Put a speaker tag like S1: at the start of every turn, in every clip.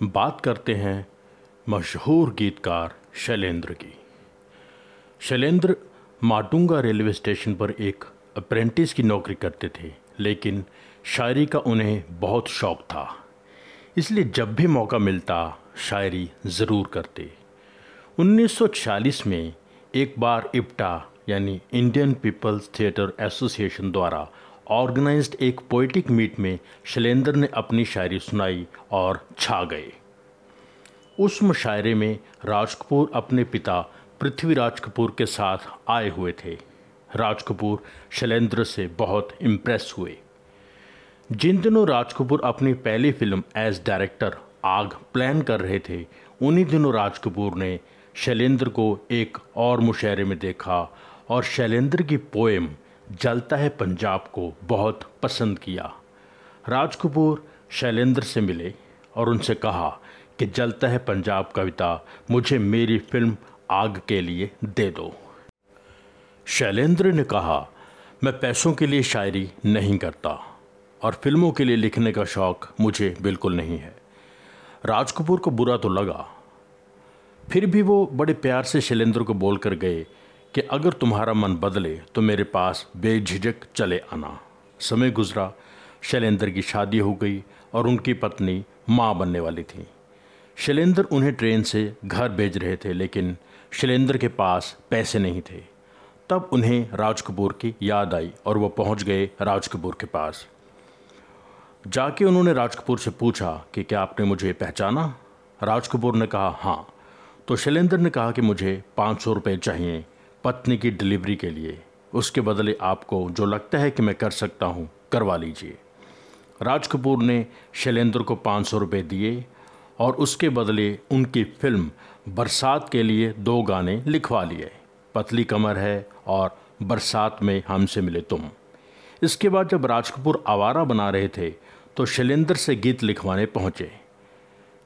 S1: बात करते हैं मशहूर गीतकार शैलेंद्र की। शैलेंद्र माटुंगा रेलवे स्टेशन पर एक अप्रेंटिस की नौकरी करते थे, लेकिन शायरी का उन्हें बहुत शौक़ था। इसलिए जब भी मौका मिलता, शायरी ज़रूर करते। 1940 में एक बार इप्टा यानी इंडियन पीपल्स थिएटर एसोसिएशन द्वारा ऑर्गेनाइज्ड एक पोइटिक मीट में शैलेंद्र ने अपनी शायरी सुनाई और छा गए। उस मुशायरे में राज कपूर अपने पिता पृथ्वीराज कपूर के साथ आए हुए थे। राज कपूर शैलेंद्र से बहुत इम्प्रेस हुए। जिन दिनों राज कपूर अपनी पहली film as director Aag plan कर रहे थे, उन्हीं दिनों राज कपूर ने शैलेंद्र को एक और मुशायरे में देखा और शैलेंद्र की पोएम जलता है पंजाब को बहुत पसंद किया। राज कपूर शैलेंद्र से मिले और उनसे कहा कि जलता है पंजाब कविता, मुझे मेरी फ़िल्म आग के लिए दे दो। शैलेंद्र ने कहा, मैं पैसों के लिए शायरी नहीं करता और फ़िल्मों के लिए लिखने का शौक़ मुझे बिल्कुल नहीं है। राज कपूर को बुरा तो लगा। फिर भी वो बड़े प्यार से शैलेंद्र को बोल कर गए कि अगर तुम्हारा मन बदले तो मेरे पास बेझिझक चले आना। समय गुजरा, शैलेंद्र की शादी हो गई और उनकी पत्नी माँ बनने वाली थी। शैलेंद्र उन्हें ट्रेन से घर भेज रहे थे, लेकिन शैलेंद्र के पास पैसे नहीं थे। तब उन्हें राज कपूर की याद आई और वह पहुँच गए राज कपूर के पास। जाके उन्होंने राज कपूर से पूछा कि क्या आपने मुझे पहचाना? राज कपूर ने कहा हाँ। तो शैलेंद्र ने कहा कि मुझे पाँच सौ रुपये चाहिए। पत्नी की डिलीवरी के लिए। उसके बदले आपको जो लगता है कि मैं कर सकता हूँ, करवा लीजिए। राज कपूर ने शैलेंद्र को पाँच सौ रुपये दिए और उसके बदले उनकी फ़िल्म बरसात के लिए दो गाने लिखवा लिए। पतली कमर है और बरसात में हमसे मिले तुम। इसके बाद जब राज कपूर आवारा बना रहे थे तो शैलेंद्र से गीत लिखवाने पहुँचे।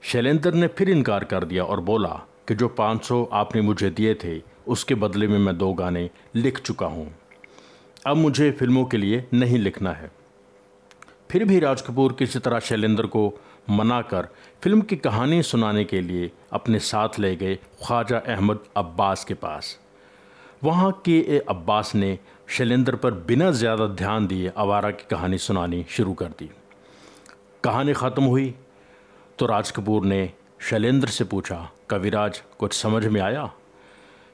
S1: शैलेंद्र ने फिर इनकार कर दिया और बोला कि जो 500 आपने मुझे दिए थे, उसके बदले में मैं दो गाने लिख चुका हूँ। अब मुझे फ़िल्मों के लिए नहीं लिखना है। फिर भी राज कपूर किसी तरह शैलेंद्र को मना कर फ़िल्म की कहानी सुनाने के लिए अपने साथ ले गए ख्वाजा अहमद अब्बास के पास। वहाँ के ए अब्बास ने शैलेंद्र पर बिना ज़्यादा ध्यान दिए आवारा की कहानी सुनानी शुरू कर दी। कहानी ख़त्म हुई तो राज कपूर ने शैलेंद्र से पूछा, कविराज, कुछ समझ में आया?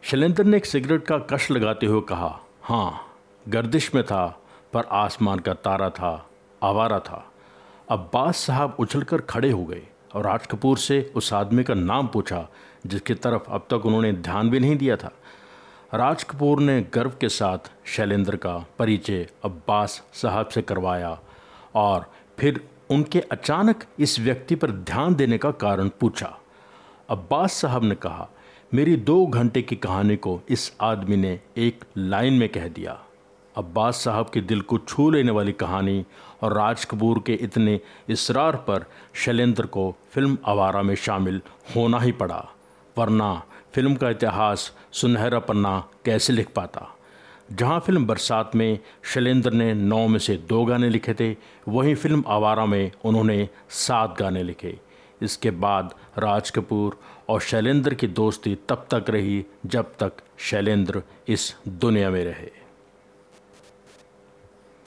S1: शैलेंद्र ने एक सिगरेट का कश लगाते हुए कहा हाँ गर्दिश में था, पर आसमान का तारा था, आवारा था। अब्बास साहब उछलकर खड़े हो गए और राज कपूर से उस आदमी का नाम पूछा, जिसकी तरफ़ अब तक उन्होंने ध्यान भी नहीं दिया था। राज कपूर ने गर्व के साथ शैलेंद्र का परिचय अब्बास साहब से करवाया और फिर उनके अचानक इस व्यक्ति पर ध्यान देने का कारण पूछा। अब्बास साहब ने कहा, मेरी दो घंटे की कहानी को इस आदमी ने एक लाइन में कह दिया। अब्बास साहब के दिल को छू लेने वाली कहानी और राज कपूर के इतने इसरार पर शैलेंद्र को फ़िल्म आवारा में शामिल होना ही पड़ा, वरना फ़िल्म का इतिहास सुनहरा पन्ना कैसे लिख पाता? जहाँ फ़िल्म बरसात में शैलेंद्र ने नौ में से दो गाने लिखे थे, वहीं फ़िल्म आवारा में उन्होंने सात गाने लिखे। इसके बाद राज कपूर और शैलेंद्र की दोस्ती तब तक रही जब तक शैलेंद्र इस दुनिया में रहे।